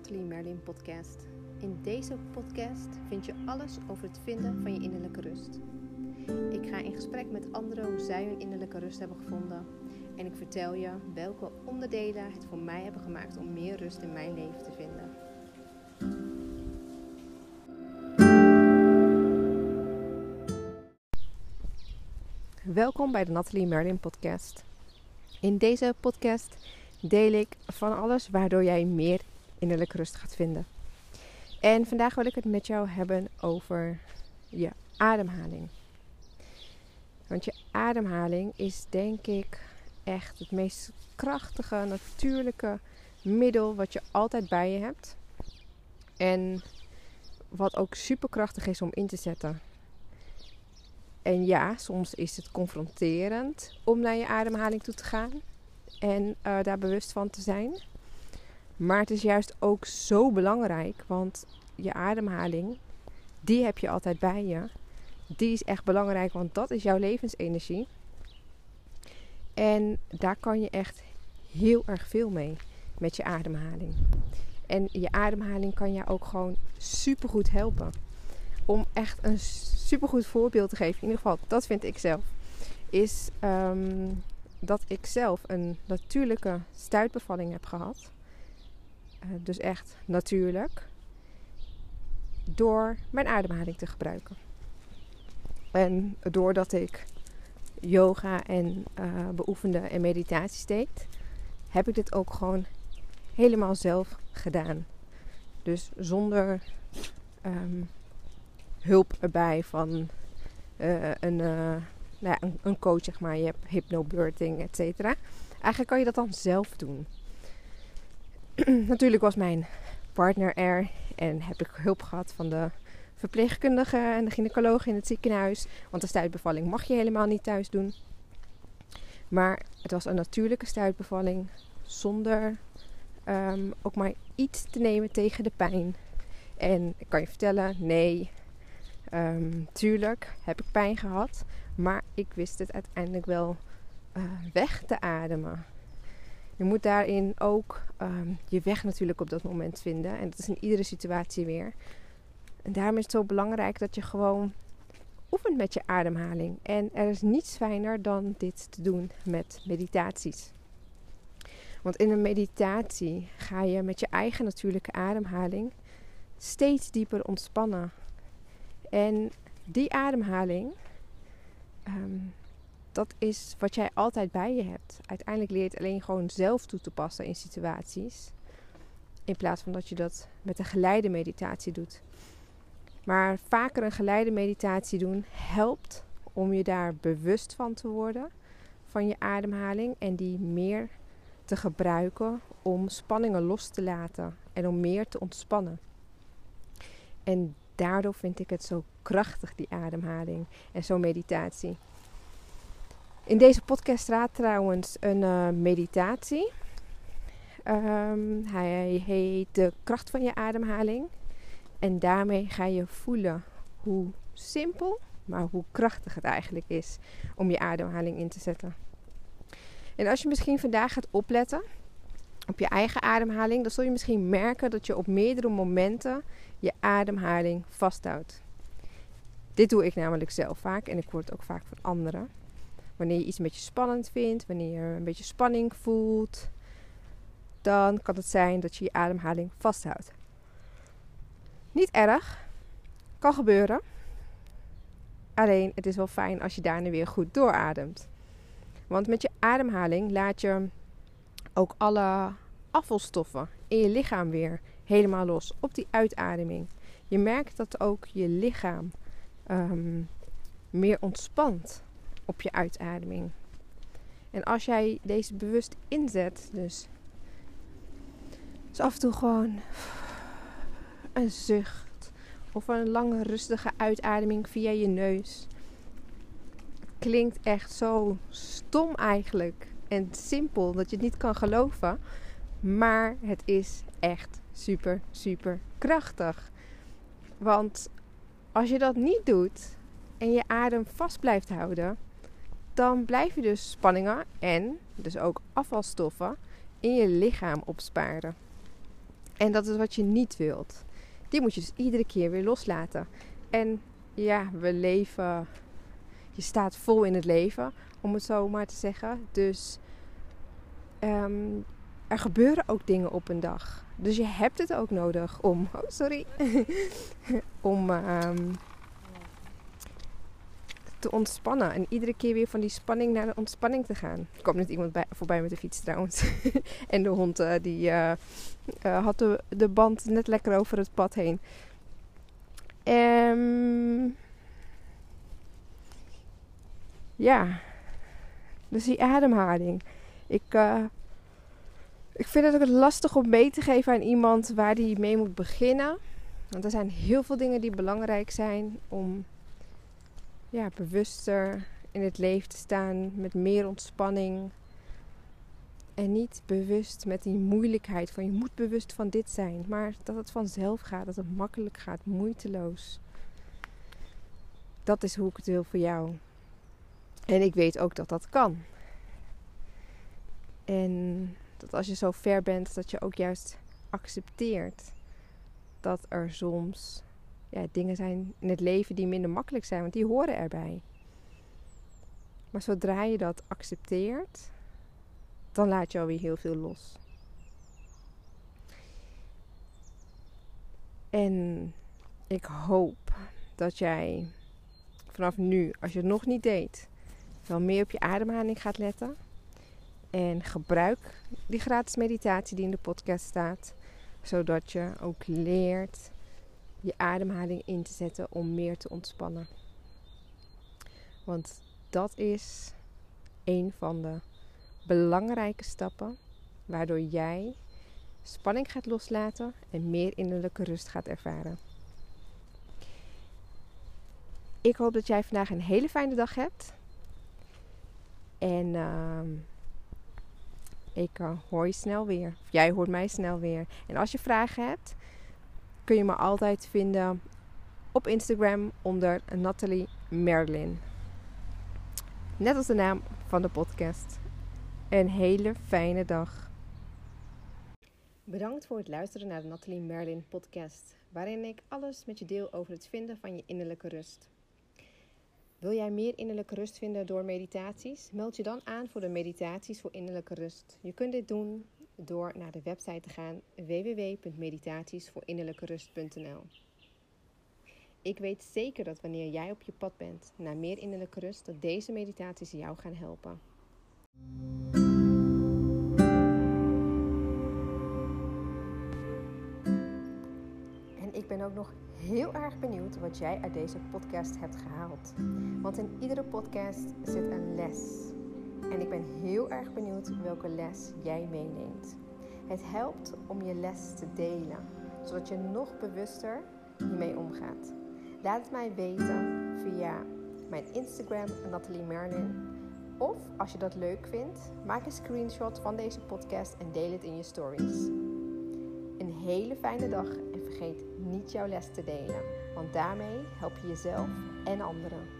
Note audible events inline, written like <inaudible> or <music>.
Nathalie Merlin podcast. In deze podcast vind je alles over het vinden van je innerlijke rust. Ik ga in gesprek met anderen hoe zij hun innerlijke rust hebben gevonden. En ik vertel je welke onderdelen het voor mij hebben gemaakt om meer rust in mijn leven te vinden. Welkom bij de Nathalie Merlin podcast. In deze podcast deel ik van alles waardoor jij meer innerlijke rust gaat vinden. En vandaag wil ik het met jou hebben over je ademhaling. Want je ademhaling is denk ik echt het meest krachtige, natuurlijke middel wat je altijd bij je hebt. En wat ook superkrachtig is om in te zetten. En ja, soms is het confronterend om naar je ademhaling toe te gaan en uh, daar bewust van te zijn. Maar het is juist ook zo belangrijk, want je ademhaling, die heb je altijd bij je. Die is echt belangrijk, want dat is jouw levensenergie. En daar kan je echt heel erg veel mee met je ademhaling. En je ademhaling kan je ook gewoon supergoed helpen. Om echt een supergoed voorbeeld te geven, in ieder geval, dat vind ik zelf, is um, dat ik zelf een natuurlijke stuitbevalling heb gehad. Uh, dus echt natuurlijk. Door mijn ademhaling te gebruiken. En doordat ik yoga en uh, beoefende en meditaties deed, heb ik dit ook gewoon helemaal zelf gedaan. Dus zonder um, hulp erbij van uh, een, nou ja, een, coach, zeg maar. Je hebt hypnobirthing, et cetera. Eigenlijk kan je dat dan zelf doen. <clears throat> Natuurlijk was mijn partner er en heb ik hulp gehad van de verpleegkundige en de gynaecoloog in het ziekenhuis. Want de stuitbevalling mag je helemaal niet thuis doen. Maar het was een natuurlijke stuitbevalling zonder um, ook maar iets te nemen tegen de pijn. En ik kan je vertellen, nee, um, tuurlijk heb ik pijn gehad. Maar ik wist het uiteindelijk wel uh, weg te ademen. Je moet daarin ook um, je weg natuurlijk op dat moment vinden. En dat is in iedere situatie weer. En daarom is het zo belangrijk dat je gewoon oefent met je ademhaling. En er is niets fijner dan dit te doen met meditaties. Want in een meditatie ga je met je eigen natuurlijke ademhaling steeds dieper ontspannen. En die ademhaling, um, dat is wat jij altijd bij je hebt. Uiteindelijk leer je het alleen gewoon zelf toe te passen in situaties. In plaats van dat je dat met een geleide meditatie doet. Maar vaker een geleide meditatie doen helpt om je daar bewust van te worden. Van je ademhaling. En die meer te gebruiken om spanningen los te laten. En om meer te ontspannen. En daardoor vind ik het zo krachtig, die ademhaling. En zo'n meditatie. In deze podcast staat trouwens een uh, meditatie. Um, hij heet De kracht van je ademhaling. En daarmee ga je voelen hoe simpel, maar hoe krachtig het eigenlijk is om je ademhaling in te zetten. En als je misschien vandaag gaat opletten op je eigen ademhaling, dan zul je misschien merken dat je op meerdere momenten je ademhaling vasthoudt. Dit doe ik namelijk zelf vaak en ik hoor het ook vaak van anderen. Wanneer je iets een beetje spannend vindt, wanneer je een beetje spanning voelt, dan kan het zijn dat je je ademhaling vasthoudt. Niet erg, kan gebeuren. Alleen het is wel fijn als je daarna weer goed doorademt. Want met je ademhaling laat je ook alle afvalstoffen in je lichaam weer helemaal los op die uitademing. Je merkt dat ook je lichaam um, meer ontspant op je uitademing. En als jij deze bewust inzet, dus, dus af en toe gewoon een zucht of een lange rustige uitademing via je neus. Klinkt echt zo stom eigenlijk en simpel dat je het niet kan geloven. Maar het is echt super, super krachtig. Want als je dat niet doet en je adem vast blijft houden, dan blijf je dus spanningen en dus ook afvalstoffen in je lichaam opsparen. En dat is wat je niet wilt. Die moet je dus iedere keer weer loslaten. En ja, we leven. Je staat vol in het leven, om het zo maar te zeggen. Dus ehm, er gebeuren ook dingen op een dag. Dus je hebt het ook nodig om. Oh, sorry. <laughs> om. Um, te ontspannen. En iedere keer weer van die spanning naar de ontspanning te gaan. Er komt net iemand bij, voorbij met de fiets trouwens. <laughs> en de hond uh, die uh, had de, de band net lekker over het pad heen. Um, ja. Dus die ademhaling. Ik, ik vind het ook lastig om mee te geven aan iemand waar die mee moet beginnen. Want er zijn heel veel dingen die belangrijk zijn om ja, bewuster in het leven te staan, met meer ontspanning. En niet bewust met die moeilijkheid van je moet bewust van dit zijn, maar dat het vanzelf gaat, dat het makkelijk gaat, moeiteloos. Dat is hoe ik het wil voor jou. En ik weet ook dat dat kan. En dat als je zo ver bent, dat je ook juist accepteert dat er soms ja, dingen zijn in het leven die minder makkelijk zijn, want die horen erbij. Maar zodra je dat accepteert, dan laat je alweer heel veel los. En ik hoop dat jij vanaf nu, als je het nog niet deed, wel meer op je ademhaling gaat letten. En gebruik die gratis meditatie die in de podcast staat, zodat je ook leert je ademhaling in te zetten om meer te ontspannen. Want dat is een van de belangrijke stappen waardoor jij spanning gaat loslaten en meer innerlijke rust gaat ervaren. Ik hoop dat jij vandaag een hele fijne dag hebt. En uh, ik uh, hoor je snel weer. Of jij hoort mij snel weer. En als je vragen hebt, kun je me altijd vinden op Instagram onder Natalie Merlin. Net als de naam van de podcast. Een hele fijne dag. Bedankt voor het luisteren naar de Natalie Merlin podcast, waarin ik alles met je deel over het vinden van je innerlijke rust. Wil jij meer innerlijke rust vinden door meditaties? Meld je dan aan voor de meditaties voor innerlijke rust. Je kunt dit doen door naar de website te gaan www.meditatiesvoorinnerlijkerust.nl. Ik weet zeker dat wanneer jij op je pad bent naar meer innerlijke rust, dat deze meditaties jou gaan helpen. En ik ben ook nog heel erg benieuwd wat jij uit deze podcast hebt gehaald. Want in iedere podcast zit een les. En ik ben heel erg benieuwd welke les jij meeneemt. Het helpt om je les te delen, zodat je nog bewuster hiermee omgaat. Laat het mij weten via mijn Instagram Nathalie Merlin. Of als je dat leuk vindt, maak een screenshot van deze podcast en deel het in je stories. Een hele fijne dag en vergeet niet jouw les te delen, want daarmee help je jezelf en anderen.